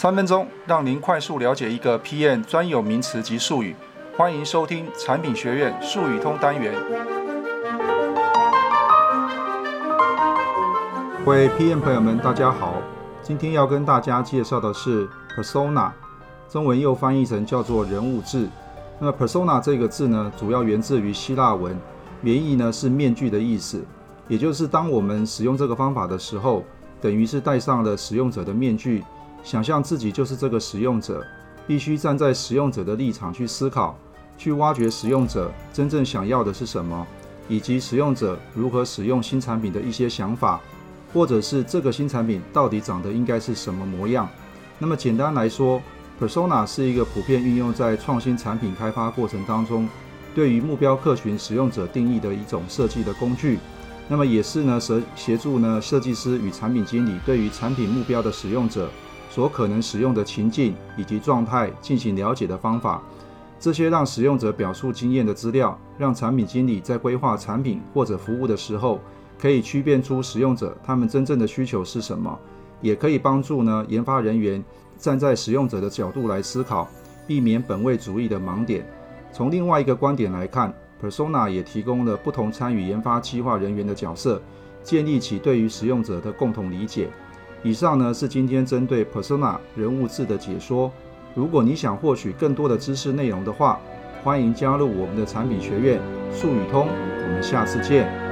三分钟让您快速了解一个 PM 专有名词及术语。欢迎收听产品学院术语通单元。各位 PM 朋友们，大家好。今天要跟大家介绍的是 Persona，中文又翻译成叫做人物志。那么 Persona 这个字呢，主要源自于希腊文，原意呢是面具的意思。也就是当我们使用这个方法的时候，等于是戴上了使用者的面具，想象自己就是这个使用者，必须站在使用者的立场去思考，去挖掘使用者真正想要的是什么，以及使用者如何使用新产品的一些想法，或者是这个新产品到底长得应该是什么模样。那么简单来说，Persona 是一个普遍运用在创新产品开发过程当中，对于目标客群使用者定义的一种设计的工具。那么也是呢，协协助呢设计师与产品经理对于产品目标的使用者所可能使用的情境以及状态进行了解的方法。这些让使用者表述经验的资料，让产品经理在规划产品或者服务的时候，可以区辨出使用者他们真正的需求是什么，也可以帮助呢研发人员站在使用者的角度来思考，避免本位主义的盲点。从另外一个观点来看。Persona 也提供了不同参与研发计划人员的角色，建立起对于使用者的共同理解。以上呢是今天针对 Persona 人物志的解说。如果你想获取更多的知识内容的话，欢迎加入我们的产品学院术语通。我们下次见。